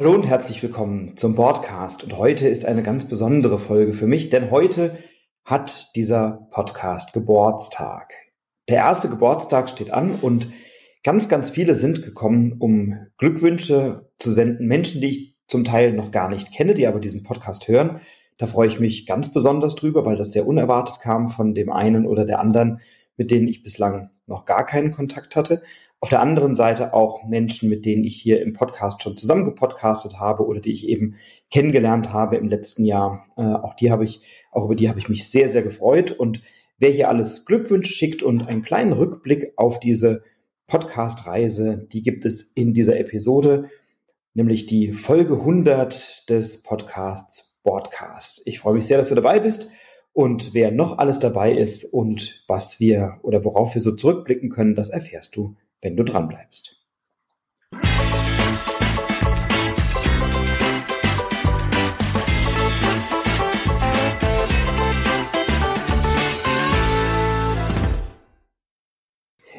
Hallo und herzlich willkommen zum Podcast. Und heute ist eine ganz besondere Folge für mich, denn heute hat dieser Podcast Geburtstag. Der erste Geburtstag steht an und ganz, ganz viele sind gekommen, um Glückwünsche zu senden. Menschen, die ich zum Teil noch gar nicht kenne, die aber diesen Podcast hören. Da freue ich mich ganz besonders drüber, weil das sehr unerwartet kam von dem einen oder der anderen, mit denen ich bislang noch gar keinen Kontakt hatte. Auf der anderen Seite auch Menschen, mit denen ich hier im Podcast schon zusammen gepodcastet habe oder die ich eben kennengelernt habe im letzten Jahr. Äh, auch die habe ich, auch über die habe ich mich sehr, sehr gefreut. Und wer hier alles Glückwünsche schickt und einen kleinen Rückblick auf diese Podcast-Reise, die gibt es in dieser Episode, nämlich die Folge 100 des Podcasts Broadcast. Ich freue mich sehr, dass du dabei bist. Und wer noch alles dabei ist und was wir oder worauf wir so zurückblicken können, das erfährst du wenn du dranbleibst.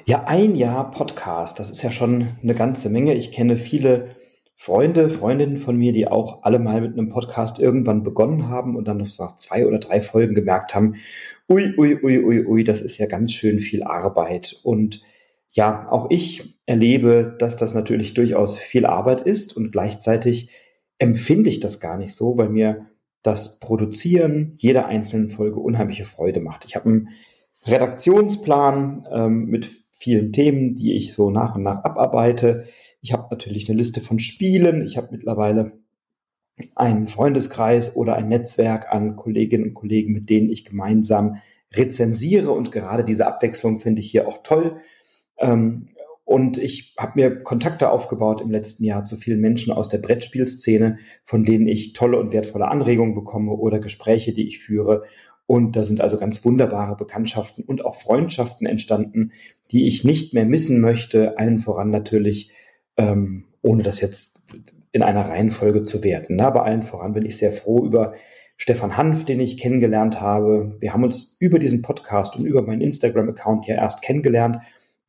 Ja, ein Jahr Podcast, das ist ja schon eine ganze Menge. Ich kenne viele Freunde, Freundinnen von mir, die auch alle mal mit einem Podcast irgendwann begonnen haben und dann noch nach zwei oder drei Folgen gemerkt haben, ui, ui, ui, ui, ui, das ist ja ganz schön viel Arbeit. Und ja, auch ich erlebe, dass das natürlich durchaus viel Arbeit ist und gleichzeitig empfinde ich das gar nicht so, weil mir das Produzieren jeder einzelnen Folge unheimliche Freude macht. Ich habe einen Redaktionsplan ähm, mit vielen Themen, die ich so nach und nach abarbeite. Ich habe natürlich eine Liste von Spielen. Ich habe mittlerweile einen Freundeskreis oder ein Netzwerk an Kolleginnen und Kollegen, mit denen ich gemeinsam rezensiere. Und gerade diese Abwechslung finde ich hier auch toll. Ähm, und ich habe mir Kontakte aufgebaut im letzten Jahr zu vielen Menschen aus der Brettspielszene, von denen ich tolle und wertvolle Anregungen bekomme oder Gespräche, die ich führe. Und da sind also ganz wunderbare Bekanntschaften und auch Freundschaften entstanden, die ich nicht mehr missen möchte, allen voran natürlich, ähm, ohne das jetzt in einer Reihenfolge zu werten. Na, bei allen voran bin ich sehr froh über Stefan Hanf, den ich kennengelernt habe. Wir haben uns über diesen Podcast und über meinen Instagram-Account ja erst kennengelernt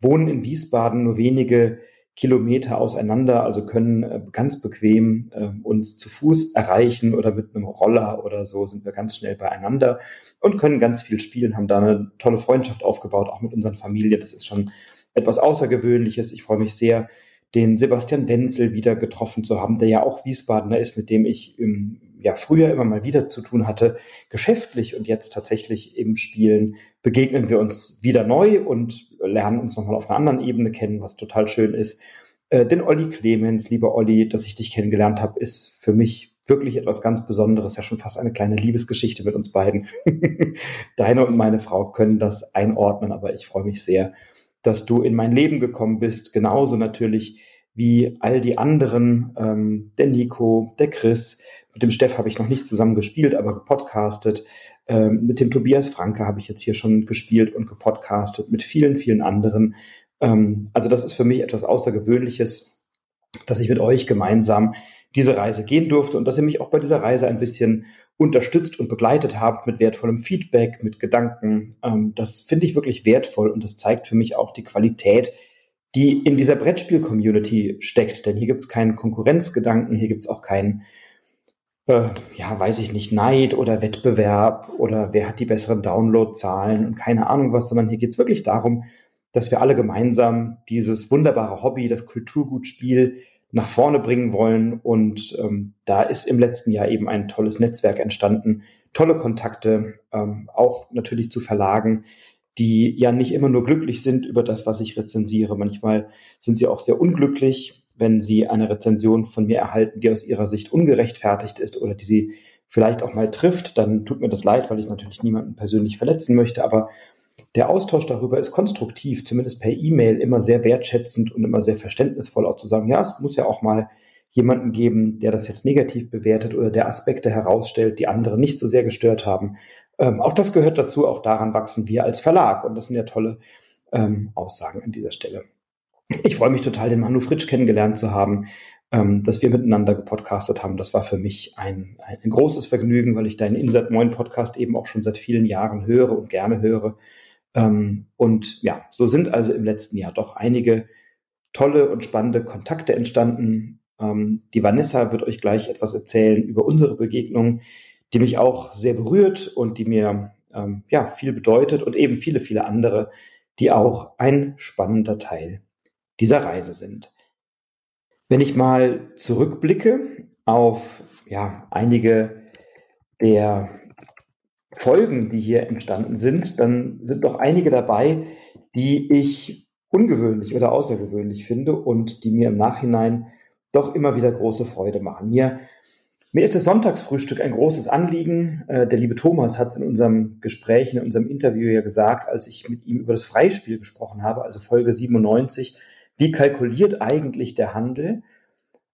wohnen in Wiesbaden nur wenige Kilometer auseinander, also können äh, ganz bequem äh, uns zu Fuß erreichen oder mit einem Roller oder so sind wir ganz schnell beieinander und können ganz viel spielen, haben da eine tolle Freundschaft aufgebaut, auch mit unseren Familien. Das ist schon etwas Außergewöhnliches. Ich freue mich sehr, den Sebastian Wenzel wieder getroffen zu haben, der ja auch Wiesbadener ist, mit dem ich im ja früher immer mal wieder zu tun hatte, geschäftlich und jetzt tatsächlich im Spielen begegnen wir uns wieder neu und lernen uns nochmal auf einer anderen Ebene kennen, was total schön ist. Äh, denn Olli Clemens, lieber Olli, dass ich dich kennengelernt habe, ist für mich wirklich etwas ganz Besonderes, ja schon fast eine kleine Liebesgeschichte mit uns beiden. Deine und meine Frau können das einordnen, aber ich freue mich sehr, dass du in mein Leben gekommen bist. Genauso natürlich wie all die anderen, ähm, der Nico, der Chris, mit dem Steff habe ich noch nicht zusammen gespielt, aber gepodcastet. Ähm, mit dem Tobias Franke habe ich jetzt hier schon gespielt und gepodcastet, mit vielen, vielen anderen. Ähm, also das ist für mich etwas Außergewöhnliches, dass ich mit euch gemeinsam diese Reise gehen durfte und dass ihr mich auch bei dieser Reise ein bisschen unterstützt und begleitet habt mit wertvollem Feedback, mit Gedanken. Ähm, das finde ich wirklich wertvoll und das zeigt für mich auch die Qualität, die in dieser Brettspiel-Community steckt. Denn hier gibt es keinen Konkurrenzgedanken, hier gibt es auch keinen äh, ja, weiß ich nicht, Neid oder Wettbewerb oder wer hat die besseren Downloadzahlen und keine Ahnung was, sondern hier geht es wirklich darum, dass wir alle gemeinsam dieses wunderbare Hobby, das Kulturgutspiel nach vorne bringen wollen. Und ähm, da ist im letzten Jahr eben ein tolles Netzwerk entstanden, tolle Kontakte, ähm, auch natürlich zu Verlagen, die ja nicht immer nur glücklich sind über das, was ich rezensiere. Manchmal sind sie auch sehr unglücklich wenn Sie eine Rezension von mir erhalten, die aus Ihrer Sicht ungerechtfertigt ist oder die Sie vielleicht auch mal trifft, dann tut mir das leid, weil ich natürlich niemanden persönlich verletzen möchte, aber der Austausch darüber ist konstruktiv, zumindest per E-Mail immer sehr wertschätzend und immer sehr verständnisvoll auch zu sagen, ja, es muss ja auch mal jemanden geben, der das jetzt negativ bewertet oder der Aspekte herausstellt, die andere nicht so sehr gestört haben. Ähm, auch das gehört dazu, auch daran wachsen wir als Verlag und das sind ja tolle ähm, Aussagen an dieser Stelle. Ich freue mich total, den Manu Fritsch kennengelernt zu haben, ähm, dass wir miteinander gepodcastet haben. Das war für mich ein, ein, großes Vergnügen, weil ich deinen Insert Moin Podcast eben auch schon seit vielen Jahren höre und gerne höre. Ähm, und ja, so sind also im letzten Jahr doch einige tolle und spannende Kontakte entstanden. Ähm, die Vanessa wird euch gleich etwas erzählen über unsere Begegnung, die mich auch sehr berührt und die mir ähm, ja viel bedeutet und eben viele, viele andere, die auch ein spannender Teil dieser Reise sind. Wenn ich mal zurückblicke auf ja, einige der Folgen, die hier entstanden sind, dann sind doch einige dabei, die ich ungewöhnlich oder außergewöhnlich finde und die mir im Nachhinein doch immer wieder große Freude machen. Mir, mir ist das Sonntagsfrühstück ein großes Anliegen. Äh, der liebe Thomas hat es in unserem Gespräch, in unserem Interview ja gesagt, als ich mit ihm über das Freispiel gesprochen habe, also Folge 97, wie kalkuliert eigentlich der Handel?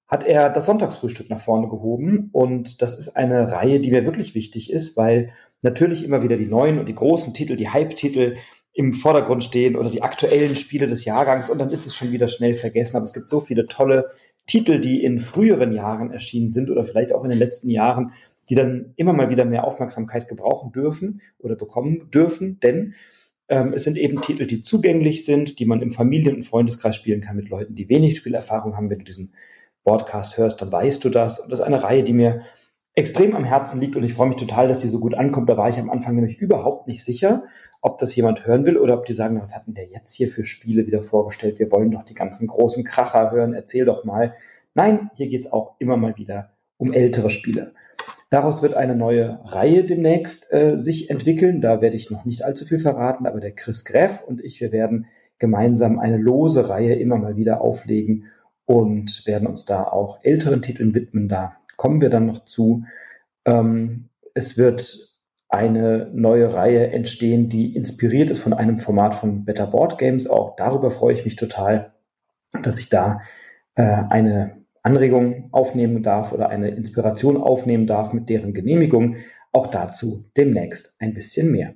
hat er das Sonntagsfrühstück nach vorne gehoben. Und das ist eine Reihe, die mir wirklich wichtig ist, weil natürlich immer wieder die neuen und die großen Titel, die Hype-Titel im Vordergrund stehen oder die aktuellen Spiele des Jahrgangs und dann ist es schon wieder schnell vergessen. Aber es gibt so viele tolle Titel, die in früheren Jahren erschienen sind oder vielleicht auch in den letzten Jahren, die dann immer mal wieder mehr Aufmerksamkeit gebrauchen dürfen oder bekommen dürfen, denn ähm, es sind eben Titel, die zugänglich sind, die man im Familien- und Freundeskreis spielen kann mit Leuten, die wenig Spielerfahrung haben. Wenn du diesen Podcast hörst, dann weißt du das. Und das ist eine Reihe, die mir extrem am Herzen liegt und ich freue mich total, dass die so gut ankommt. Da war ich am Anfang nämlich überhaupt nicht sicher, ob das jemand hören will oder ob die sagen, was hat denn der jetzt hier für Spiele wieder vorgestellt? Wir wollen doch die ganzen großen Kracher hören, erzähl doch mal. Nein, hier geht es auch immer mal wieder um ältere Spiele. Daraus wird eine neue Reihe demnächst äh, sich entwickeln. Da werde ich noch nicht allzu viel verraten, aber der Chris Greff und ich, wir werden gemeinsam eine lose Reihe immer mal wieder auflegen und werden uns da auch älteren Titeln widmen. Da kommen wir dann noch zu. Ähm, es wird eine neue Reihe entstehen, die inspiriert ist von einem Format von Better Board Games. Auch darüber freue ich mich total, dass ich da äh, eine Anregung aufnehmen darf oder eine Inspiration aufnehmen darf mit deren Genehmigung. Auch dazu demnächst ein bisschen mehr.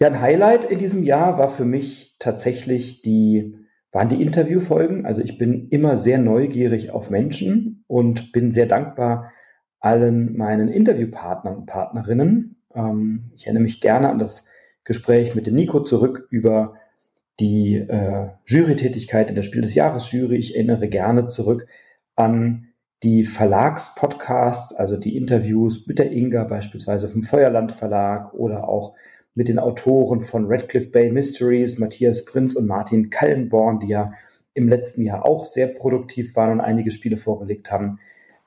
Ja, ein Highlight in diesem Jahr war für mich tatsächlich die waren die Interviewfolgen. Also ich bin immer sehr neugierig auf Menschen und bin sehr dankbar allen meinen Interviewpartnern und Partnerinnen. Ähm, ich erinnere mich gerne an das Gespräch mit dem Nico zurück über die äh, Jurytätigkeit in der Spiel des Jahres Jury. Ich erinnere gerne zurück an die Verlagspodcasts, also die Interviews mit der Inga beispielsweise vom Feuerland Verlag oder auch mit den Autoren von Redcliffe Bay Mysteries, Matthias Prinz und Martin Kallenborn, die ja im letzten Jahr auch sehr produktiv waren und einige Spiele vorgelegt haben.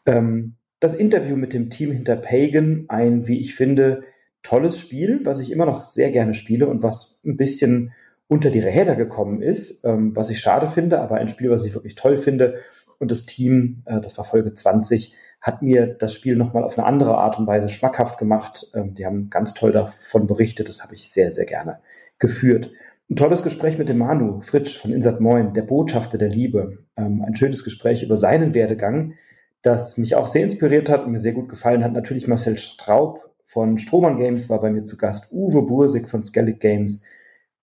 Ähm, das Interview mit dem Team hinter Pagan, ein, wie ich finde, tolles Spiel, was ich immer noch sehr gerne spiele und was ein bisschen unter die Räder gekommen ist, ähm, was ich schade finde, aber ein Spiel, was ich wirklich toll finde. Und das Team, äh, das war Folge 20, hat mir das Spiel nochmal auf eine andere Art und Weise schmackhaft gemacht. Ähm, die haben ganz toll davon berichtet. Das habe ich sehr, sehr gerne geführt. Ein tolles Gespräch mit dem Manu Fritsch von Insat Moin, der Botschafter der Liebe. Ähm, ein schönes Gespräch über seinen Werdegang, das mich auch sehr inspiriert hat und mir sehr gut gefallen hat. Natürlich Marcel Straub von Strohmann Games war bei mir zu Gast. Uwe Bursig von Skellig Games.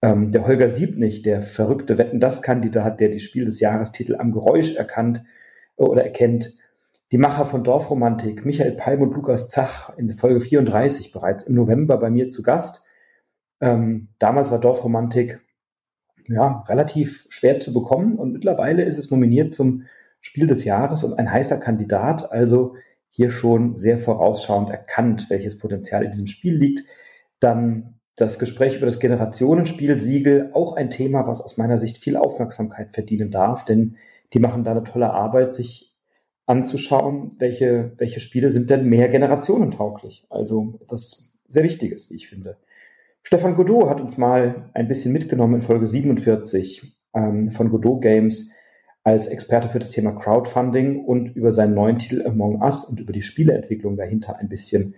Ähm, der Holger Siebnig, der verrückte Wetten-Das-Kandidat, der die Spiel des Jahrestitel am Geräusch erkannt äh, oder erkennt die Macher von Dorfromantik, Michael Palm und Lukas Zach, in Folge 34 bereits im November bei mir zu Gast. Ähm, damals war Dorfromantik ja, relativ schwer zu bekommen und mittlerweile ist es nominiert zum Spiel des Jahres und ein heißer Kandidat, also hier schon sehr vorausschauend erkannt, welches Potenzial in diesem Spiel liegt. Dann das Gespräch über das Generationenspiel Siegel, auch ein Thema, was aus meiner Sicht viel Aufmerksamkeit verdienen darf, denn die machen da eine tolle Arbeit, sich anzuschauen, welche, welche Spiele sind denn mehr generationentauglich. Also etwas sehr Wichtiges, wie ich finde. Stefan Godot hat uns mal ein bisschen mitgenommen in Folge 47 ähm, von Godot Games als Experte für das Thema Crowdfunding und über seinen neuen Titel Among Us und über die Spieleentwicklung dahinter ein bisschen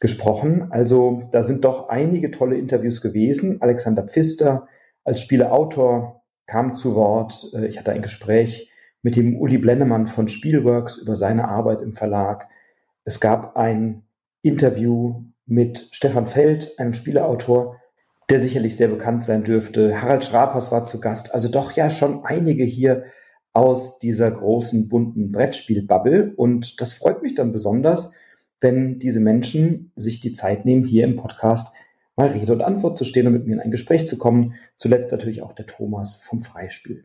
gesprochen. Also da sind doch einige tolle Interviews gewesen. Alexander Pfister als Spieleautor kam zu Wort. Äh, ich hatte ein Gespräch mit dem Uli Blennemann von Spielworks über seine Arbeit im Verlag. Es gab ein Interview mit Stefan Feld, einem Spieleautor, der sicherlich sehr bekannt sein dürfte. Harald Schrapers war zu Gast. Also doch ja schon einige hier aus dieser großen bunten Brettspielbubble. Und das freut mich dann besonders, wenn diese Menschen sich die Zeit nehmen, hier im Podcast mal Rede und Antwort zu stehen und mit mir in ein Gespräch zu kommen. Zuletzt natürlich auch der Thomas vom Freispiel.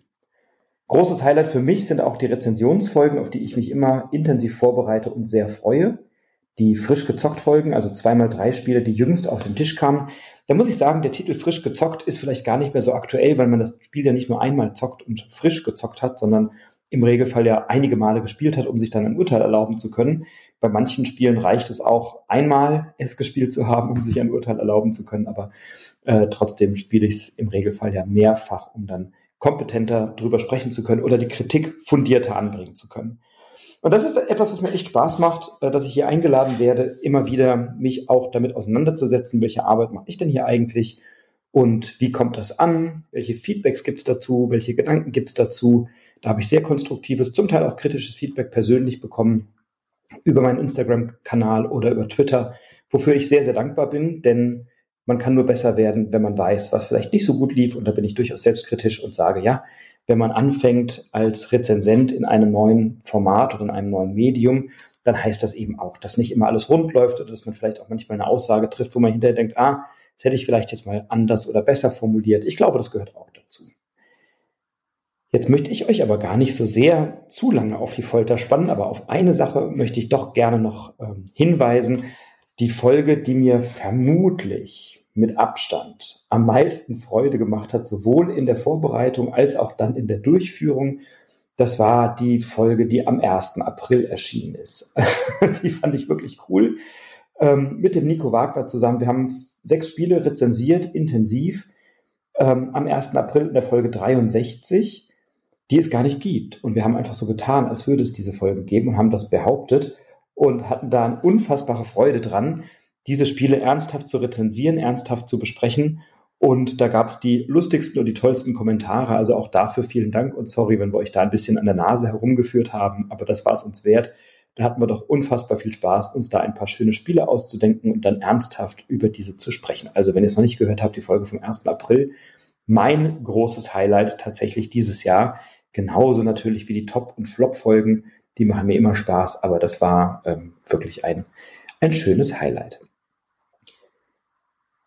Großes Highlight für mich sind auch die Rezensionsfolgen, auf die ich mich immer intensiv vorbereite und sehr freue. Die frisch gezockt Folgen, also zweimal drei Spiele, die jüngst auf den Tisch kamen. Da muss ich sagen, der Titel frisch gezockt ist vielleicht gar nicht mehr so aktuell, weil man das Spiel ja nicht nur einmal zockt und frisch gezockt hat, sondern im Regelfall ja einige Male gespielt hat, um sich dann ein Urteil erlauben zu können. Bei manchen Spielen reicht es auch einmal, es gespielt zu haben, um sich ein Urteil erlauben zu können. Aber äh, trotzdem spiele ich es im Regelfall ja mehrfach, um dann kompetenter drüber sprechen zu können oder die Kritik fundierter anbringen zu können. Und das ist etwas, was mir echt Spaß macht, äh, dass ich hier eingeladen werde, immer wieder mich auch damit auseinanderzusetzen, welche Arbeit mache ich denn hier eigentlich und wie kommt das an, welche Feedbacks gibt es dazu, welche Gedanken gibt es dazu. Da habe ich sehr konstruktives, zum Teil auch kritisches Feedback persönlich bekommen über meinen Instagram-Kanal oder über Twitter, wofür ich sehr, sehr dankbar bin, denn man kann nur besser werden, wenn man weiß, was vielleicht nicht so gut lief. Und da bin ich durchaus selbstkritisch und sage, ja, wenn man anfängt als Rezensent in einem neuen Format oder in einem neuen Medium, dann heißt das eben auch, dass nicht immer alles rund läuft oder dass man vielleicht auch manchmal eine Aussage trifft, wo man hinterher denkt, ah, das hätte ich vielleicht jetzt mal anders oder besser formuliert. Ich glaube, das gehört auch dazu. Jetzt möchte ich euch aber gar nicht so sehr zu lange auf die Folter spannen, aber auf eine Sache möchte ich doch gerne noch ähm, hinweisen. Die Folge, die mir vermutlich mit Abstand am meisten Freude gemacht hat, sowohl in der Vorbereitung als auch dann in der Durchführung, das war die Folge, die am 1. April erschienen ist. die fand ich wirklich cool. Ähm, mit dem Nico Wagner zusammen. Wir haben sechs Spiele rezensiert, intensiv, ähm, am 1. April in der Folge 63, die es gar nicht gibt. Und wir haben einfach so getan, als würde es diese Folge geben und haben das behauptet und hatten da eine unfassbare Freude dran, diese Spiele ernsthaft zu rezensieren, ernsthaft zu besprechen. Und da gab es die lustigsten und die tollsten Kommentare. Also auch dafür vielen Dank und sorry, wenn wir euch da ein bisschen an der Nase herumgeführt haben, aber das war es uns wert. Da hatten wir doch unfassbar viel Spaß, uns da ein paar schöne Spiele auszudenken und dann ernsthaft über diese zu sprechen. Also wenn ihr es noch nicht gehört habt, die Folge vom 1. April, mein großes Highlight tatsächlich dieses Jahr. Genauso natürlich wie die Top- und Flop-Folgen. Die machen mir immer Spaß, aber das war ähm, wirklich ein, ein schönes Highlight.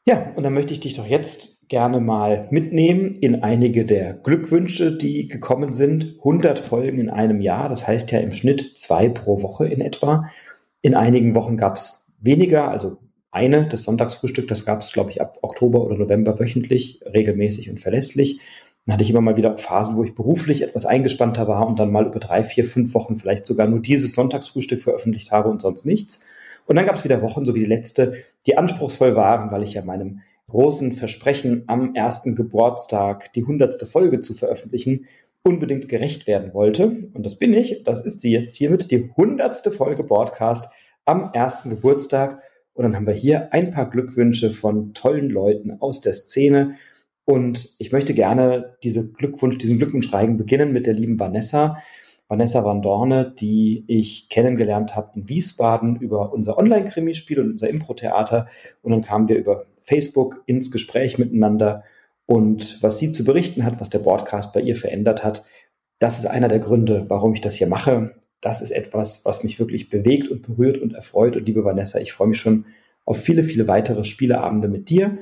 Ja, und dann möchte ich dich doch jetzt gerne mal mitnehmen in einige der Glückwünsche, die gekommen sind. 100 Folgen in einem Jahr, das heißt ja im Schnitt zwei pro Woche in etwa. In einigen Wochen gab es weniger, also eine, das Sonntagsfrühstück, das gab es, glaube ich, ab Oktober oder November wöchentlich, regelmäßig und verlässlich. Dann hatte ich immer mal wieder Phasen, wo ich beruflich etwas eingespannter war und dann mal über drei, vier, fünf Wochen vielleicht sogar nur dieses Sonntagsfrühstück veröffentlicht habe und sonst nichts. Und dann gab es wieder Wochen, so wie die letzte, die anspruchsvoll waren, weil ich ja meinem großen Versprechen am ersten Geburtstag die hundertste Folge zu veröffentlichen unbedingt gerecht werden wollte. Und das bin ich. Das ist sie jetzt hiermit, die hundertste Folge Broadcast am ersten Geburtstag. Und dann haben wir hier ein paar Glückwünsche von tollen Leuten aus der Szene. Und ich möchte gerne diese Glückwunsch, diesen Glückwunschreigen beginnen mit der lieben Vanessa. Vanessa Van Dorne, die ich kennengelernt habe in Wiesbaden über unser Online-Krimispiel und unser Impro-Theater. Und dann kamen wir über Facebook ins Gespräch miteinander. Und was sie zu berichten hat, was der Broadcast bei ihr verändert hat, das ist einer der Gründe, warum ich das hier mache. Das ist etwas, was mich wirklich bewegt und berührt und erfreut. Und liebe Vanessa, ich freue mich schon auf viele, viele weitere Spieleabende mit dir.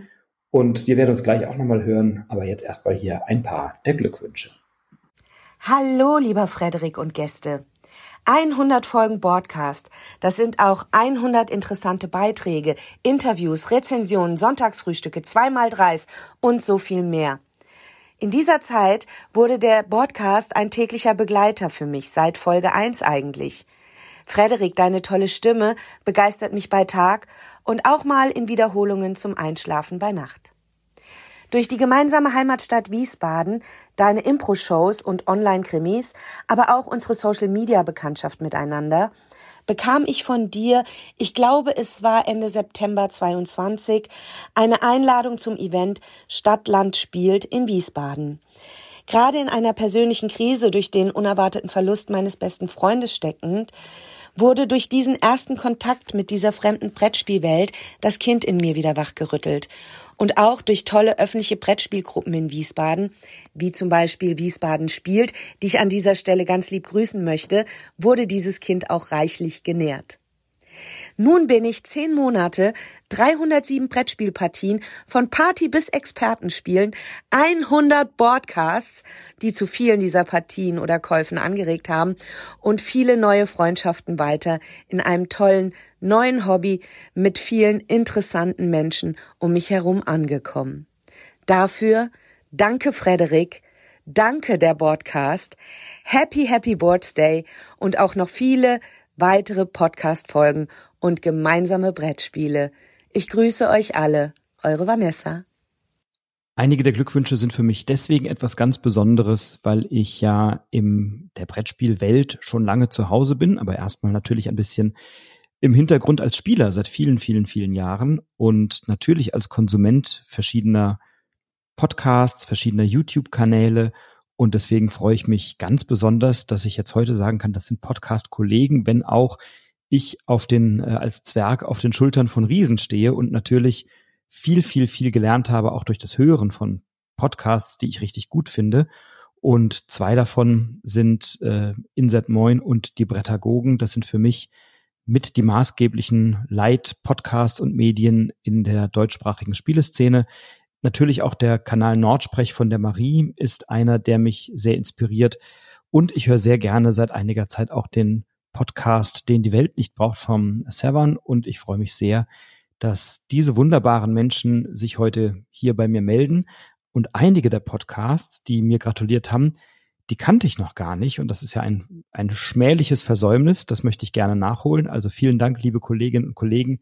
Und wir werden uns gleich auch nochmal hören. Aber jetzt erstmal hier ein paar der Glückwünsche. Hallo, lieber Frederik und Gäste. 100 Folgen Broadcast. Das sind auch 100 interessante Beiträge, Interviews, Rezensionen, Sonntagsfrühstücke, zweimal dreis und so viel mehr. In dieser Zeit wurde der Podcast ein täglicher Begleiter für mich, seit Folge 1 eigentlich. Frederik, deine tolle Stimme begeistert mich bei Tag und auch mal in Wiederholungen zum Einschlafen bei Nacht. Durch die gemeinsame Heimatstadt Wiesbaden, deine Impro-Shows und Online-Krimis, aber auch unsere Social-Media-Bekanntschaft miteinander, bekam ich von dir, ich glaube es war Ende September 22, eine Einladung zum Event Stadtland spielt in Wiesbaden. Gerade in einer persönlichen Krise durch den unerwarteten Verlust meines besten Freundes steckend, wurde durch diesen ersten Kontakt mit dieser fremden Brettspielwelt das Kind in mir wieder wachgerüttelt und auch durch tolle öffentliche Brettspielgruppen in Wiesbaden, wie zum Beispiel Wiesbaden spielt, die ich an dieser Stelle ganz lieb grüßen möchte, wurde dieses Kind auch reichlich genährt. Nun bin ich zehn Monate, 307 Brettspielpartien, von Party bis Expertenspielen, 100 Broadcasts, die zu vielen dieser Partien oder Käufen angeregt haben und viele neue Freundschaften weiter in einem tollen neuen Hobby mit vielen interessanten Menschen um mich herum angekommen. Dafür danke Frederik, danke der Broadcast, Happy Happy Boards Day und auch noch viele weitere Podcast-Folgen und gemeinsame Brettspiele. Ich grüße euch alle, eure Vanessa. Einige der Glückwünsche sind für mich deswegen etwas ganz Besonderes, weil ich ja in der Brettspielwelt schon lange zu Hause bin, aber erstmal natürlich ein bisschen im Hintergrund als Spieler seit vielen, vielen, vielen Jahren und natürlich als Konsument verschiedener Podcasts, verschiedener YouTube-Kanäle und deswegen freue ich mich ganz besonders, dass ich jetzt heute sagen kann, das sind Podcast-Kollegen, wenn auch ich auf den, äh, als Zwerg auf den Schultern von Riesen stehe und natürlich viel, viel, viel gelernt habe, auch durch das Hören von Podcasts, die ich richtig gut finde. Und zwei davon sind äh, Inset Moin und die Brettagogen. Das sind für mich mit die maßgeblichen Leit-Podcasts und Medien in der deutschsprachigen Spieleszene. Natürlich auch der Kanal Nordsprech von der Marie ist einer, der mich sehr inspiriert. Und ich höre sehr gerne seit einiger Zeit auch den Podcast, den die Welt nicht braucht vom Severn. Und ich freue mich sehr, dass diese wunderbaren Menschen sich heute hier bei mir melden. Und einige der Podcasts, die mir gratuliert haben, die kannte ich noch gar nicht. Und das ist ja ein, ein schmähliches Versäumnis. Das möchte ich gerne nachholen. Also vielen Dank, liebe Kolleginnen und Kollegen,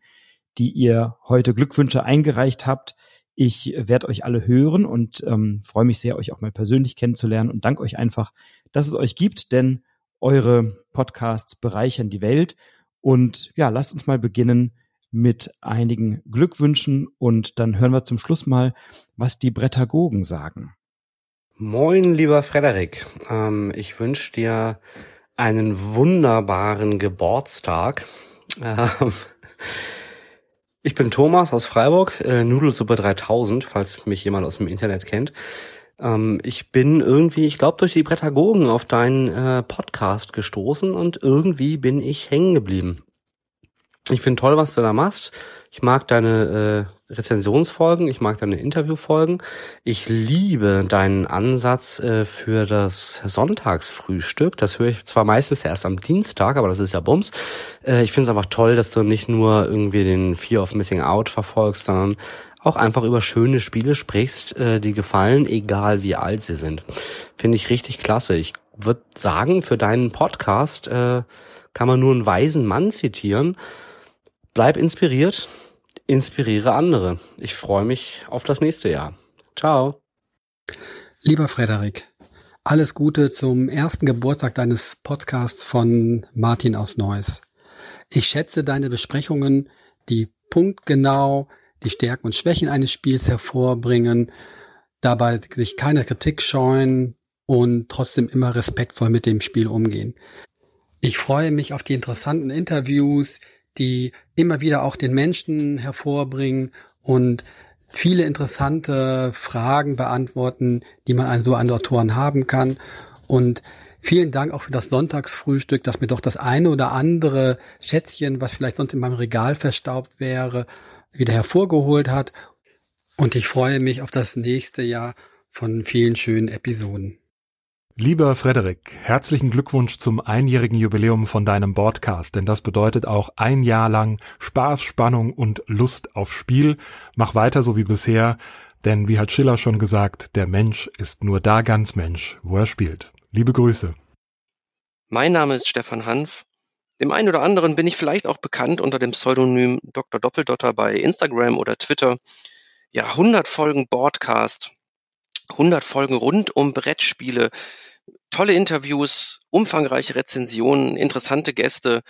die ihr heute Glückwünsche eingereicht habt. Ich werde euch alle hören und ähm, freue mich sehr, euch auch mal persönlich kennenzulernen und danke euch einfach, dass es euch gibt, denn eure Podcasts bereichern die Welt. Und ja, lasst uns mal beginnen mit einigen Glückwünschen und dann hören wir zum Schluss mal, was die Brettagogen sagen. Moin, lieber Frederik. Ähm, ich wünsche dir einen wunderbaren Geburtstag. Ähm, ich bin Thomas aus Freiburg, äh, Nudelsuppe 3000, falls mich jemand aus dem Internet kennt. Ähm, ich bin irgendwie, ich glaube, durch die Prädagogen auf deinen äh, Podcast gestoßen und irgendwie bin ich hängen geblieben. Ich finde toll, was du da machst. Ich mag deine äh, Rezensionsfolgen, ich mag deine Interviewfolgen. Ich liebe deinen Ansatz äh, für das Sonntagsfrühstück. Das höre ich zwar meistens erst am Dienstag, aber das ist ja Bums. Äh, ich finde es einfach toll, dass du nicht nur irgendwie den Fear of Missing Out verfolgst, sondern auch einfach über schöne Spiele sprichst, äh, die gefallen, egal wie alt sie sind. Finde ich richtig klasse. Ich würde sagen, für deinen Podcast äh, kann man nur einen weisen Mann zitieren. Bleib inspiriert, inspiriere andere. Ich freue mich auf das nächste Jahr. Ciao. Lieber Frederik, alles Gute zum ersten Geburtstag deines Podcasts von Martin aus Neuss. Ich schätze deine Besprechungen, die punktgenau die Stärken und Schwächen eines Spiels hervorbringen, dabei sich keine Kritik scheuen und trotzdem immer respektvoll mit dem Spiel umgehen. Ich freue mich auf die interessanten Interviews, die immer wieder auch den Menschen hervorbringen und viele interessante Fragen beantworten, die man an so an Autoren haben kann. Und vielen Dank auch für das Sonntagsfrühstück, dass mir doch das eine oder andere Schätzchen, was vielleicht sonst in meinem Regal verstaubt wäre, wieder hervorgeholt hat. Und ich freue mich auf das nächste Jahr von vielen schönen Episoden. Lieber Frederik, herzlichen Glückwunsch zum einjährigen Jubiläum von deinem Podcast, denn das bedeutet auch ein Jahr lang Spaß, Spannung und Lust auf Spiel. Mach weiter so wie bisher, denn wie hat Schiller schon gesagt, der Mensch ist nur da ganz Mensch, wo er spielt. Liebe Grüße. Mein Name ist Stefan Hanf. Dem einen oder anderen bin ich vielleicht auch bekannt unter dem Pseudonym Dr. Doppeldotter bei Instagram oder Twitter. Ja, 100 Folgen Broadcast 100 Folgen rund um Brettspiele, tolle Interviews, umfangreiche Rezensionen, interessante Gäste.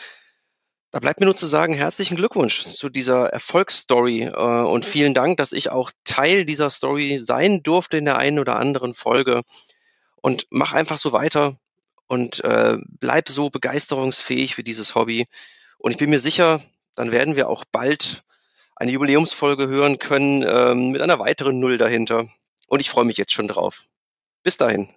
Da bleibt mir nur zu sagen, herzlichen Glückwunsch zu dieser Erfolgsstory äh, und vielen Dank, dass ich auch Teil dieser Story sein durfte in der einen oder anderen Folge. Und mach einfach so weiter und äh, bleib so begeisterungsfähig für dieses Hobby. Und ich bin mir sicher, dann werden wir auch bald eine Jubiläumsfolge hören können äh, mit einer weiteren Null dahinter. Und ich freue mich jetzt schon drauf. Bis dahin.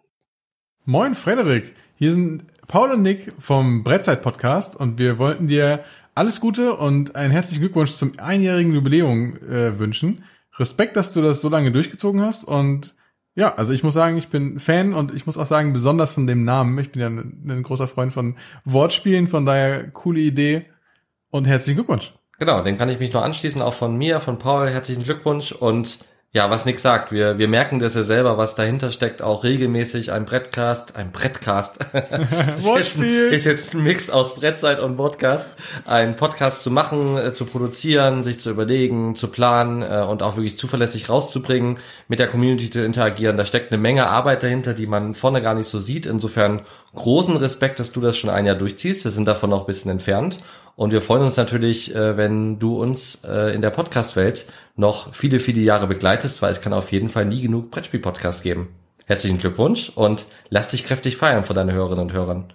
Moin Frederik, hier sind Paul und Nick vom Brettzeit Podcast und wir wollten dir alles Gute und einen herzlichen Glückwunsch zum einjährigen Jubiläum äh, wünschen. Respekt, dass du das so lange durchgezogen hast und ja, also ich muss sagen, ich bin Fan und ich muss auch sagen, besonders von dem Namen. Ich bin ja ein, ein großer Freund von Wortspielen, von daher coole Idee und herzlichen Glückwunsch. Genau, den kann ich mich nur anschließen, auch von mir, von Paul, herzlichen Glückwunsch und ja, was Nick sagt, wir, wir merken das ja selber, was dahinter steckt, auch regelmäßig ein Brettcast, ein Brettcast. ist, jetzt, ist jetzt ein Mix aus Brettzeit und Podcast, einen Podcast zu machen, äh, zu produzieren, sich zu überlegen, zu planen äh, und auch wirklich zuverlässig rauszubringen, mit der Community zu interagieren. Da steckt eine Menge Arbeit dahinter, die man vorne gar nicht so sieht. Insofern großen Respekt, dass du das schon ein Jahr durchziehst. Wir sind davon noch ein bisschen entfernt. Und wir freuen uns natürlich, äh, wenn du uns äh, in der Podcast-Welt noch viele, viele Jahre begleitest, weil es kann auf jeden Fall nie genug Brettspiel-Podcasts geben. Herzlichen Glückwunsch und lass dich kräftig feiern von deinen Hörerinnen und Hörern.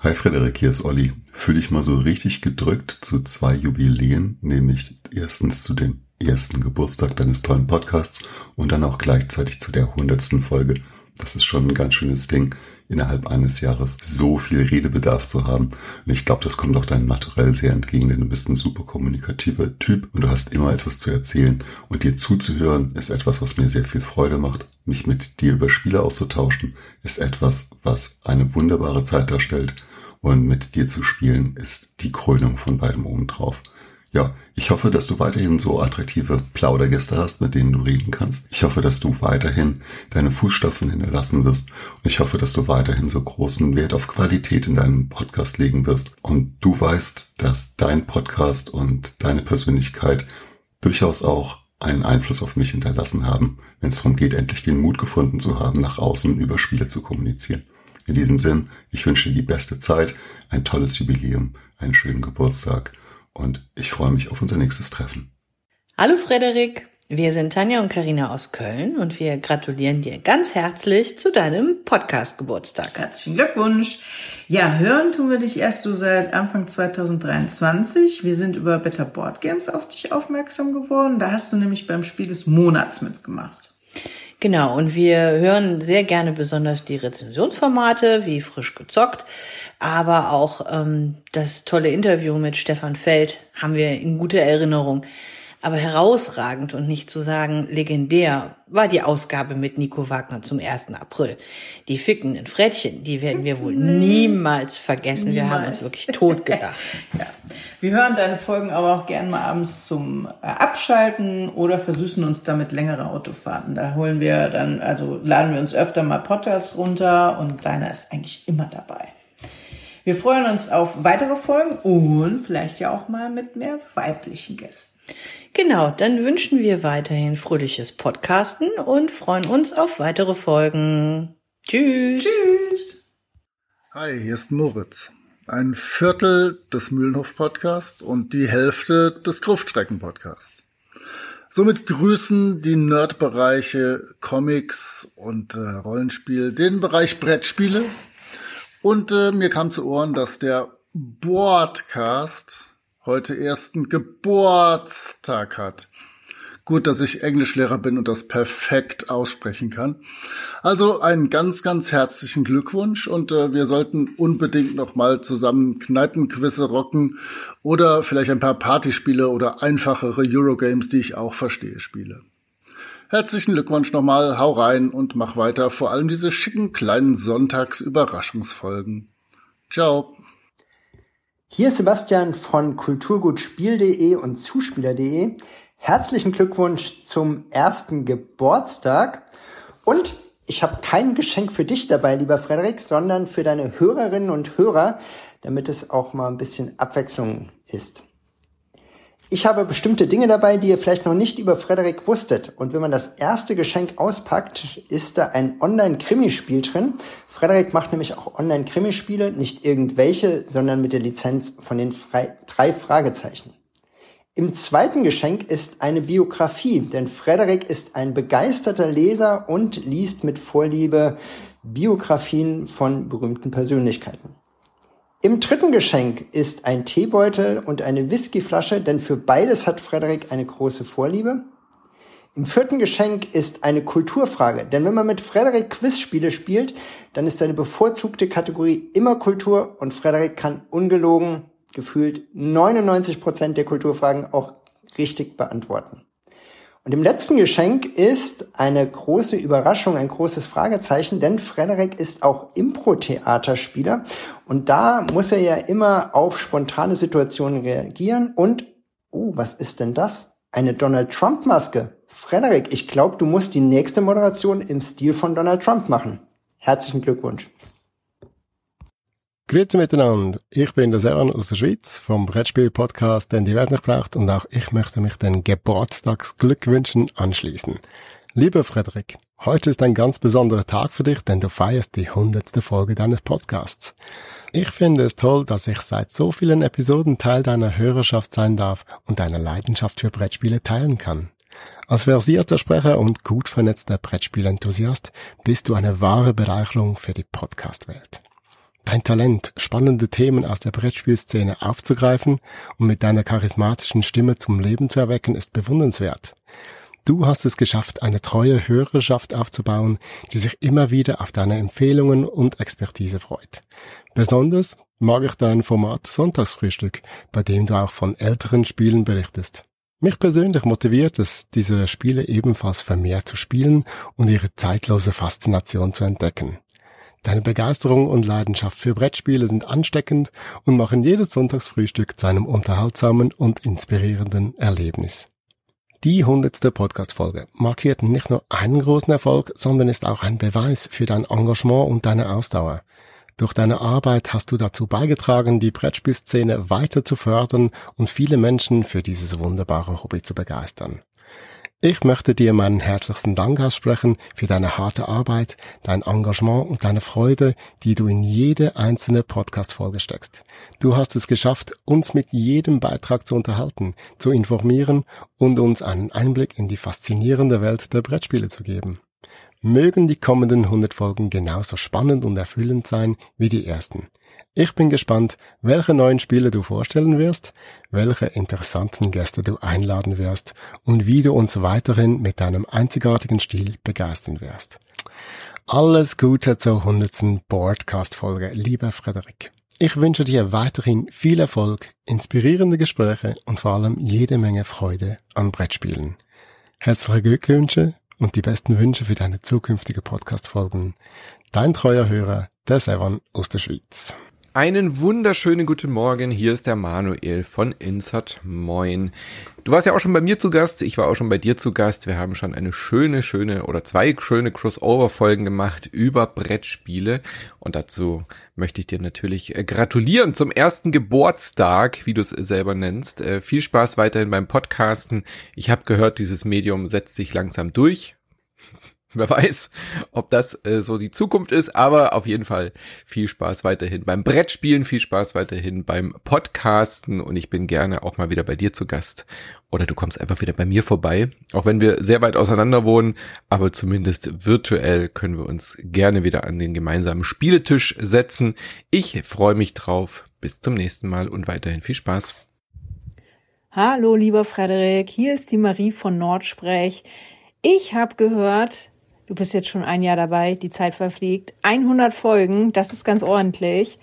Hi Frederik, hier ist Olli. Fühl dich mal so richtig gedrückt zu zwei Jubiläen, nämlich erstens zu dem ersten Geburtstag deines tollen Podcasts und dann auch gleichzeitig zu der hundertsten Folge. Das ist schon ein ganz schönes Ding innerhalb eines Jahres so viel Redebedarf zu haben. Und ich glaube, das kommt auch deinem Naturell sehr entgegen, denn du bist ein super kommunikativer Typ und du hast immer etwas zu erzählen. Und dir zuzuhören ist etwas, was mir sehr viel Freude macht. Mich mit dir über Spiele auszutauschen ist etwas, was eine wunderbare Zeit darstellt. Und mit dir zu spielen ist die Krönung von beidem obendrauf. Ja, ich hoffe, dass du weiterhin so attraktive Plaudergäste hast, mit denen du reden kannst. Ich hoffe, dass du weiterhin deine Fußstapfen hinterlassen wirst. Und ich hoffe, dass du weiterhin so großen Wert auf Qualität in deinem Podcast legen wirst. Und du weißt, dass dein Podcast und deine Persönlichkeit durchaus auch einen Einfluss auf mich hinterlassen haben, wenn es darum geht, endlich den Mut gefunden zu haben, nach außen über Spiele zu kommunizieren. In diesem Sinn, ich wünsche dir die beste Zeit, ein tolles Jubiläum, einen schönen Geburtstag und ich freue mich auf unser nächstes Treffen. Hallo Frederik, wir sind Tanja und Karina aus Köln und wir gratulieren dir ganz herzlich zu deinem Podcast-Geburtstag. Herzlichen Glückwunsch. Ja, hören tun wir dich erst so seit Anfang 2023. Wir sind über Better Board Games auf dich aufmerksam geworden. Da hast du nämlich beim Spiel des Monats mitgemacht. Genau, und wir hören sehr gerne besonders die Rezensionsformate wie frisch gezockt, aber auch ähm, das tolle Interview mit Stefan Feld haben wir in guter Erinnerung. Aber herausragend und nicht zu sagen legendär war die Ausgabe mit Nico Wagner zum 1. April. Die fickenden Frettchen, die werden wir wohl niemals vergessen. Niemals. Wir haben uns wirklich tot gedacht. ja. Wir hören deine Folgen aber auch gern mal abends zum äh, Abschalten oder versüßen uns damit längere Autofahrten. Da holen wir dann, also laden wir uns öfter mal Potters runter und deiner ist eigentlich immer dabei. Wir freuen uns auf weitere Folgen und vielleicht ja auch mal mit mehr weiblichen Gästen. Genau, dann wünschen wir weiterhin fröhliches Podcasten und freuen uns auf weitere Folgen. Tschüss. Tschüss. Hi, hier ist Moritz. Ein Viertel des Mühlenhof-Podcasts und die Hälfte des Gruftschrecken-Podcasts. Somit grüßen die Nerdbereiche Comics und äh, Rollenspiel den Bereich Brettspiele. Und äh, mir kam zu Ohren, dass der Boardcast heute ersten Geburtstag hat. Gut, dass ich Englischlehrer bin und das perfekt aussprechen kann. Also einen ganz, ganz herzlichen Glückwunsch und äh, wir sollten unbedingt noch mal zusammen Kneipenquizze rocken oder vielleicht ein paar Partyspiele oder einfachere Eurogames, die ich auch verstehe, spiele. Herzlichen Glückwunsch nochmal, hau rein und mach weiter, vor allem diese schicken kleinen Sonntags-Überraschungsfolgen. Ciao. Hier ist Sebastian von kulturgutspiel.de und zuspieler.de. Herzlichen Glückwunsch zum ersten Geburtstag. Und ich habe kein Geschenk für dich dabei, lieber Frederik, sondern für deine Hörerinnen und Hörer, damit es auch mal ein bisschen Abwechslung ist. Ich habe bestimmte Dinge dabei, die ihr vielleicht noch nicht über Frederik wusstet. Und wenn man das erste Geschenk auspackt, ist da ein Online-Krimispiel drin. Frederik macht nämlich auch Online-Krimispiele, nicht irgendwelche, sondern mit der Lizenz von den drei Fragezeichen. Im zweiten Geschenk ist eine Biografie, denn Frederik ist ein begeisterter Leser und liest mit Vorliebe Biografien von berühmten Persönlichkeiten. Im dritten Geschenk ist ein Teebeutel und eine Whiskyflasche, denn für beides hat Frederik eine große Vorliebe. Im vierten Geschenk ist eine Kulturfrage, denn wenn man mit Frederik Quizspiele spielt, dann ist seine bevorzugte Kategorie immer Kultur und Frederik kann ungelogen gefühlt 99 Prozent der Kulturfragen auch richtig beantworten. Und im letzten Geschenk ist eine große Überraschung, ein großes Fragezeichen, denn Frederik ist auch Impro-Theaterspieler und da muss er ja immer auf spontane Situationen reagieren und, oh, was ist denn das? Eine Donald Trump-Maske. Frederik, ich glaube, du musst die nächste Moderation im Stil von Donald Trump machen. Herzlichen Glückwunsch. Grüezi miteinander. Ich bin der Seran aus der Schweiz vom Brettspiel-Podcast «Denn die Welt nicht braucht» und auch ich möchte mich den Geburtstagsglückwünschen anschließen. Lieber Frederik, heute ist ein ganz besonderer Tag für dich, denn du feierst die hundertste Folge deines Podcasts. Ich finde es toll, dass ich seit so vielen Episoden Teil deiner Hörerschaft sein darf und deine Leidenschaft für Brettspiele teilen kann. Als versierter Sprecher und gut vernetzter Brettspielenthusiast bist du eine wahre Bereicherung für die Podcast-Welt. Dein Talent, spannende Themen aus der Brettspielszene aufzugreifen und mit deiner charismatischen Stimme zum Leben zu erwecken, ist bewundernswert. Du hast es geschafft, eine treue Hörerschaft aufzubauen, die sich immer wieder auf deine Empfehlungen und Expertise freut. Besonders mag ich dein Format Sonntagsfrühstück, bei dem du auch von älteren Spielen berichtest. Mich persönlich motiviert es, diese Spiele ebenfalls vermehrt zu spielen und ihre zeitlose Faszination zu entdecken. Deine Begeisterung und Leidenschaft für Brettspiele sind ansteckend und machen jedes Sonntagsfrühstück zu einem unterhaltsamen und inspirierenden Erlebnis. Die hundertste Podcast-Folge markiert nicht nur einen großen Erfolg, sondern ist auch ein Beweis für dein Engagement und deine Ausdauer. Durch deine Arbeit hast du dazu beigetragen, die Brettspielszene weiter zu fördern und viele Menschen für dieses wunderbare Hobby zu begeistern. Ich möchte dir meinen herzlichsten Dank aussprechen für deine harte Arbeit, dein Engagement und deine Freude, die du in jede einzelne Podcast-Folge steckst. Du hast es geschafft, uns mit jedem Beitrag zu unterhalten, zu informieren und uns einen Einblick in die faszinierende Welt der Brettspiele zu geben. Mögen die kommenden 100 Folgen genauso spannend und erfüllend sein wie die ersten. Ich bin gespannt, welche neuen Spiele du vorstellen wirst, welche interessanten Gäste du einladen wirst und wie du uns weiterhin mit deinem einzigartigen Stil begeistern wirst. Alles Gute zur 100. Broadcast-Folge, lieber Frederik. Ich wünsche dir weiterhin viel Erfolg, inspirierende Gespräche und vor allem jede Menge Freude an Brettspielen. Herzliche Glückwünsche und die besten Wünsche für deine zukünftige Podcast-Folgen. Dein treuer Hörer, der Sevan aus der Schweiz. Einen wunderschönen guten Morgen. Hier ist der Manuel von Insert. Moin. Du warst ja auch schon bei mir zu Gast. Ich war auch schon bei dir zu Gast. Wir haben schon eine schöne, schöne oder zwei schöne Crossover-Folgen gemacht über Brettspiele. Und dazu möchte ich dir natürlich äh, gratulieren zum ersten Geburtstag, wie du es selber nennst. Äh, viel Spaß weiterhin beim Podcasten. Ich habe gehört, dieses Medium setzt sich langsam durch. Wer weiß, ob das äh, so die Zukunft ist, aber auf jeden Fall viel Spaß weiterhin beim Brettspielen, viel Spaß weiterhin beim Podcasten und ich bin gerne auch mal wieder bei dir zu Gast oder du kommst einfach wieder bei mir vorbei, auch wenn wir sehr weit auseinander wohnen, aber zumindest virtuell können wir uns gerne wieder an den gemeinsamen Spieletisch setzen. Ich freue mich drauf. Bis zum nächsten Mal und weiterhin viel Spaß. Hallo, lieber Frederik, hier ist die Marie von Nordsprech. Ich habe gehört, Du bist jetzt schon ein Jahr dabei, die Zeit verfliegt. 100 Folgen, das ist ganz ordentlich.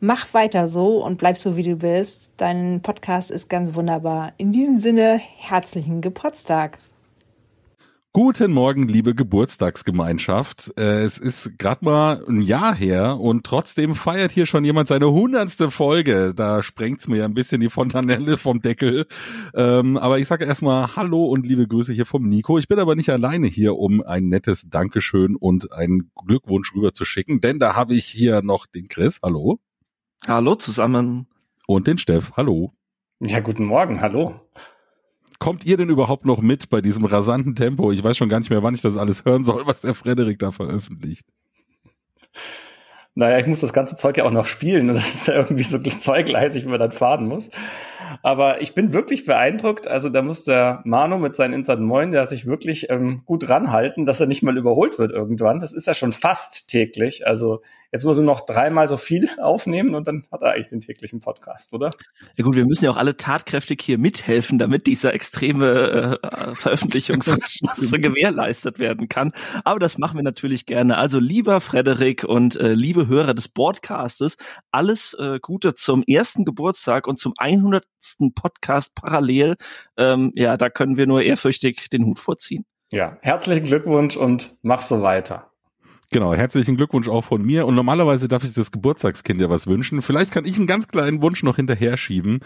Mach weiter so und bleib so, wie du bist. Dein Podcast ist ganz wunderbar. In diesem Sinne, herzlichen Geburtstag. Guten Morgen, liebe Geburtstagsgemeinschaft. Äh, es ist gerade mal ein Jahr her und trotzdem feiert hier schon jemand seine hundertste Folge. Da sprengt's mir ein bisschen die Fontanelle vom Deckel. Ähm, aber ich sage erstmal Hallo und liebe Grüße hier vom Nico. Ich bin aber nicht alleine hier, um ein nettes Dankeschön und einen Glückwunsch rüber zu schicken, denn da habe ich hier noch den Chris. Hallo. Hallo zusammen. Und den Steff. Hallo. Ja, guten Morgen. Hallo kommt ihr denn überhaupt noch mit bei diesem rasanten Tempo? Ich weiß schon gar nicht mehr, wann ich das alles hören soll, was der Frederik da veröffentlicht. Naja, ich muss das ganze Zeug ja auch noch spielen. Das ist ja irgendwie so zweigleisig, wenn man dann fahren muss. Aber ich bin wirklich beeindruckt. Also da muss der Manu mit seinen Insert Moin, der sich wirklich ähm, gut ranhalten, dass er nicht mal überholt wird irgendwann. Das ist ja schon fast täglich. Also Jetzt muss er noch dreimal so viel aufnehmen und dann hat er eigentlich den täglichen Podcast, oder? Ja gut, wir müssen ja auch alle tatkräftig hier mithelfen, damit dieser extreme äh, Veröffentlichungsrhythmus gewährleistet werden kann. Aber das machen wir natürlich gerne. Also lieber Frederik und äh, liebe Hörer des Podcastes, alles äh, Gute zum ersten Geburtstag und zum 100. Podcast parallel. Ähm, ja, da können wir nur ehrfürchtig den Hut vorziehen. Ja, herzlichen Glückwunsch und mach so weiter. Genau, herzlichen Glückwunsch auch von mir. Und normalerweise darf ich das Geburtstagskind ja was wünschen. Vielleicht kann ich einen ganz kleinen Wunsch noch hinterher schieben.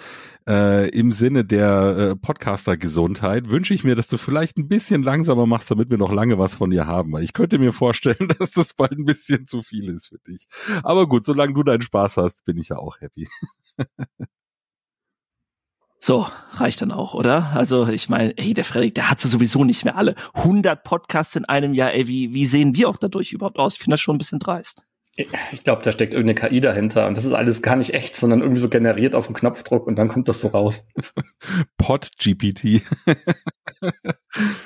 Äh, Im Sinne der äh, Podcaster-Gesundheit wünsche ich mir, dass du vielleicht ein bisschen langsamer machst, damit wir noch lange was von dir haben. Ich könnte mir vorstellen, dass das bald ein bisschen zu viel ist für dich. Aber gut, solange du deinen Spaß hast, bin ich ja auch happy. So, reicht dann auch, oder? Also ich meine, ey, der Frederik, der hat sie sowieso nicht mehr alle. 100 Podcasts in einem Jahr, ey, wie, wie sehen wir auch dadurch überhaupt aus? Ich finde das schon ein bisschen dreist. Ich glaube, da steckt irgendeine KI dahinter und das ist alles gar nicht echt, sondern irgendwie so generiert auf den Knopfdruck und dann kommt das so raus. Pod-GPT.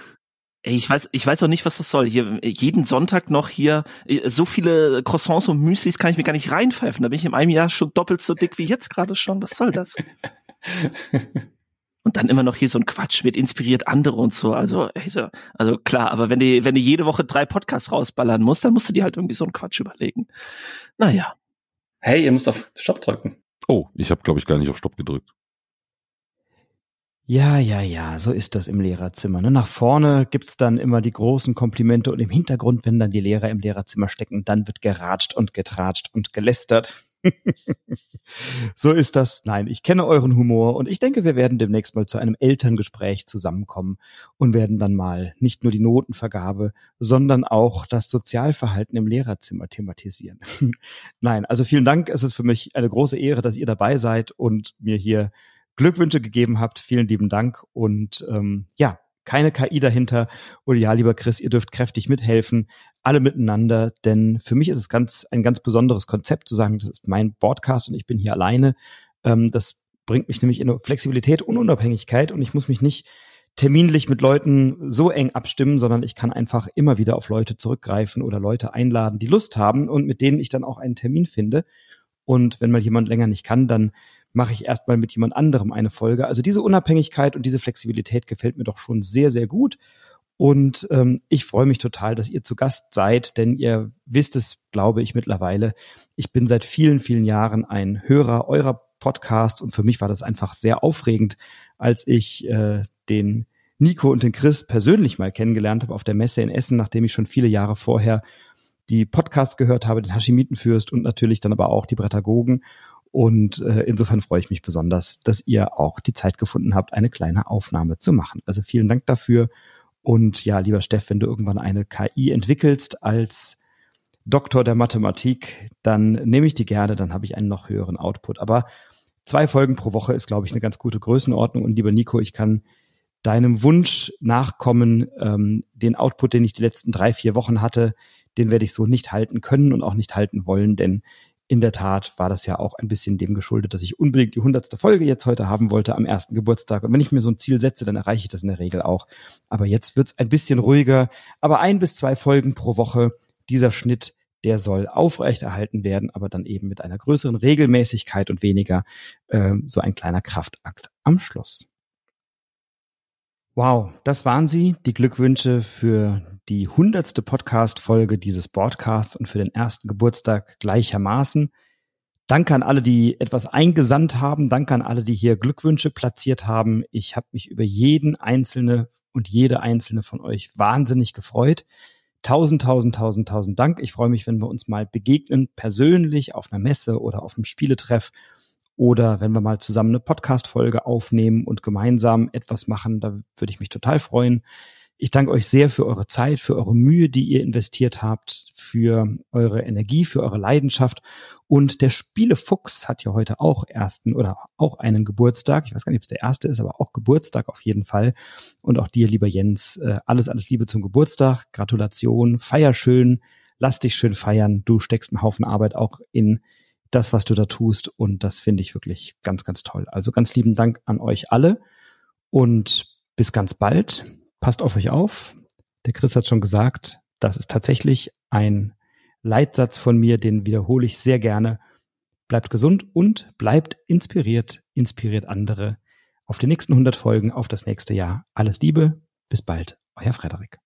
Ey, ich weiß, ich weiß auch nicht, was das soll. Hier jeden Sonntag noch hier äh, so viele Croissants und Müslis kann ich mir gar nicht reinpfeifen. Da bin ich in einem Jahr schon doppelt so dick wie jetzt gerade schon. Was soll das? Und dann immer noch hier so ein Quatsch wird inspiriert andere und so. Also, also, also klar, aber wenn die, wenn die jede Woche drei Podcasts rausballern muss, dann musst du dir halt irgendwie so einen Quatsch überlegen. Naja. Hey, ihr müsst auf Stopp drücken. Oh, ich habe, glaube ich, gar nicht auf Stopp gedrückt. Ja, ja, ja, so ist das im Lehrerzimmer. Ne? Nach vorne gibt's dann immer die großen Komplimente und im Hintergrund, wenn dann die Lehrer im Lehrerzimmer stecken, dann wird geratscht und getratscht und gelästert. so ist das. Nein, ich kenne euren Humor und ich denke, wir werden demnächst mal zu einem Elterngespräch zusammenkommen und werden dann mal nicht nur die Notenvergabe, sondern auch das Sozialverhalten im Lehrerzimmer thematisieren. Nein, also vielen Dank. Es ist für mich eine große Ehre, dass ihr dabei seid und mir hier Glückwünsche gegeben habt. Vielen lieben Dank und ähm, ja, keine KI dahinter. Und ja, lieber Chris, ihr dürft kräftig mithelfen, alle miteinander, denn für mich ist es ganz ein ganz besonderes Konzept zu sagen, das ist mein Broadcast und ich bin hier alleine. Ähm, das bringt mich nämlich in Flexibilität und Unabhängigkeit und ich muss mich nicht terminlich mit Leuten so eng abstimmen, sondern ich kann einfach immer wieder auf Leute zurückgreifen oder Leute einladen, die Lust haben und mit denen ich dann auch einen Termin finde. Und wenn mal jemand länger nicht kann, dann mache ich erstmal mit jemand anderem eine Folge. Also diese Unabhängigkeit und diese Flexibilität gefällt mir doch schon sehr, sehr gut. Und ähm, ich freue mich total, dass ihr zu Gast seid, denn ihr wisst es, glaube ich, mittlerweile. Ich bin seit vielen, vielen Jahren ein Hörer eurer Podcasts und für mich war das einfach sehr aufregend, als ich äh, den Nico und den Chris persönlich mal kennengelernt habe auf der Messe in Essen, nachdem ich schon viele Jahre vorher die Podcasts gehört habe, den Hashimitenfürst und natürlich dann aber auch die Brettagogen. Und äh, insofern freue ich mich besonders, dass ihr auch die Zeit gefunden habt, eine kleine Aufnahme zu machen. Also vielen Dank dafür. Und ja, lieber Steff, wenn du irgendwann eine KI entwickelst als Doktor der Mathematik, dann nehme ich die gerne, dann habe ich einen noch höheren Output. Aber zwei Folgen pro Woche ist, glaube ich, eine ganz gute Größenordnung. Und lieber Nico, ich kann deinem Wunsch nachkommen, ähm, den Output, den ich die letzten drei, vier Wochen hatte, den werde ich so nicht halten können und auch nicht halten wollen, denn in der Tat war das ja auch ein bisschen dem geschuldet, dass ich unbedingt die hundertste Folge jetzt heute haben wollte am ersten Geburtstag. Und wenn ich mir so ein Ziel setze, dann erreiche ich das in der Regel auch. Aber jetzt wird's ein bisschen ruhiger. Aber ein bis zwei Folgen pro Woche, dieser Schnitt, der soll aufrechterhalten werden, aber dann eben mit einer größeren Regelmäßigkeit und weniger äh, so ein kleiner Kraftakt am Schluss. Wow, das waren sie, die Glückwünsche für die hundertste Podcast-Folge dieses Podcasts und für den ersten Geburtstag gleichermaßen. Danke an alle, die etwas eingesandt haben. Danke an alle, die hier Glückwünsche platziert haben. Ich habe mich über jeden einzelne und jede einzelne von euch wahnsinnig gefreut. Tausend, tausend, tausend, tausend Dank. Ich freue mich, wenn wir uns mal begegnen, persönlich auf einer Messe oder auf einem Spieletreff oder wenn wir mal zusammen eine Podcast-Folge aufnehmen und gemeinsam etwas machen, da würde ich mich total freuen. Ich danke euch sehr für eure Zeit, für eure Mühe, die ihr investiert habt, für eure Energie, für eure Leidenschaft. Und der Spielefuchs hat ja heute auch ersten oder auch einen Geburtstag. Ich weiß gar nicht, ob es der erste ist, aber auch Geburtstag auf jeden Fall. Und auch dir, lieber Jens, äh, alles, alles Liebe zum Geburtstag. Gratulation, feier schön, lass dich schön feiern. Du steckst einen Haufen Arbeit auch in das, was du da tust. Und das finde ich wirklich ganz, ganz toll. Also ganz lieben Dank an euch alle und bis ganz bald. Passt auf euch auf. Der Chris hat schon gesagt, das ist tatsächlich ein Leitsatz von mir, den wiederhole ich sehr gerne. Bleibt gesund und bleibt inspiriert, inspiriert andere auf die nächsten 100 Folgen, auf das nächste Jahr. Alles Liebe, bis bald, euer Frederik.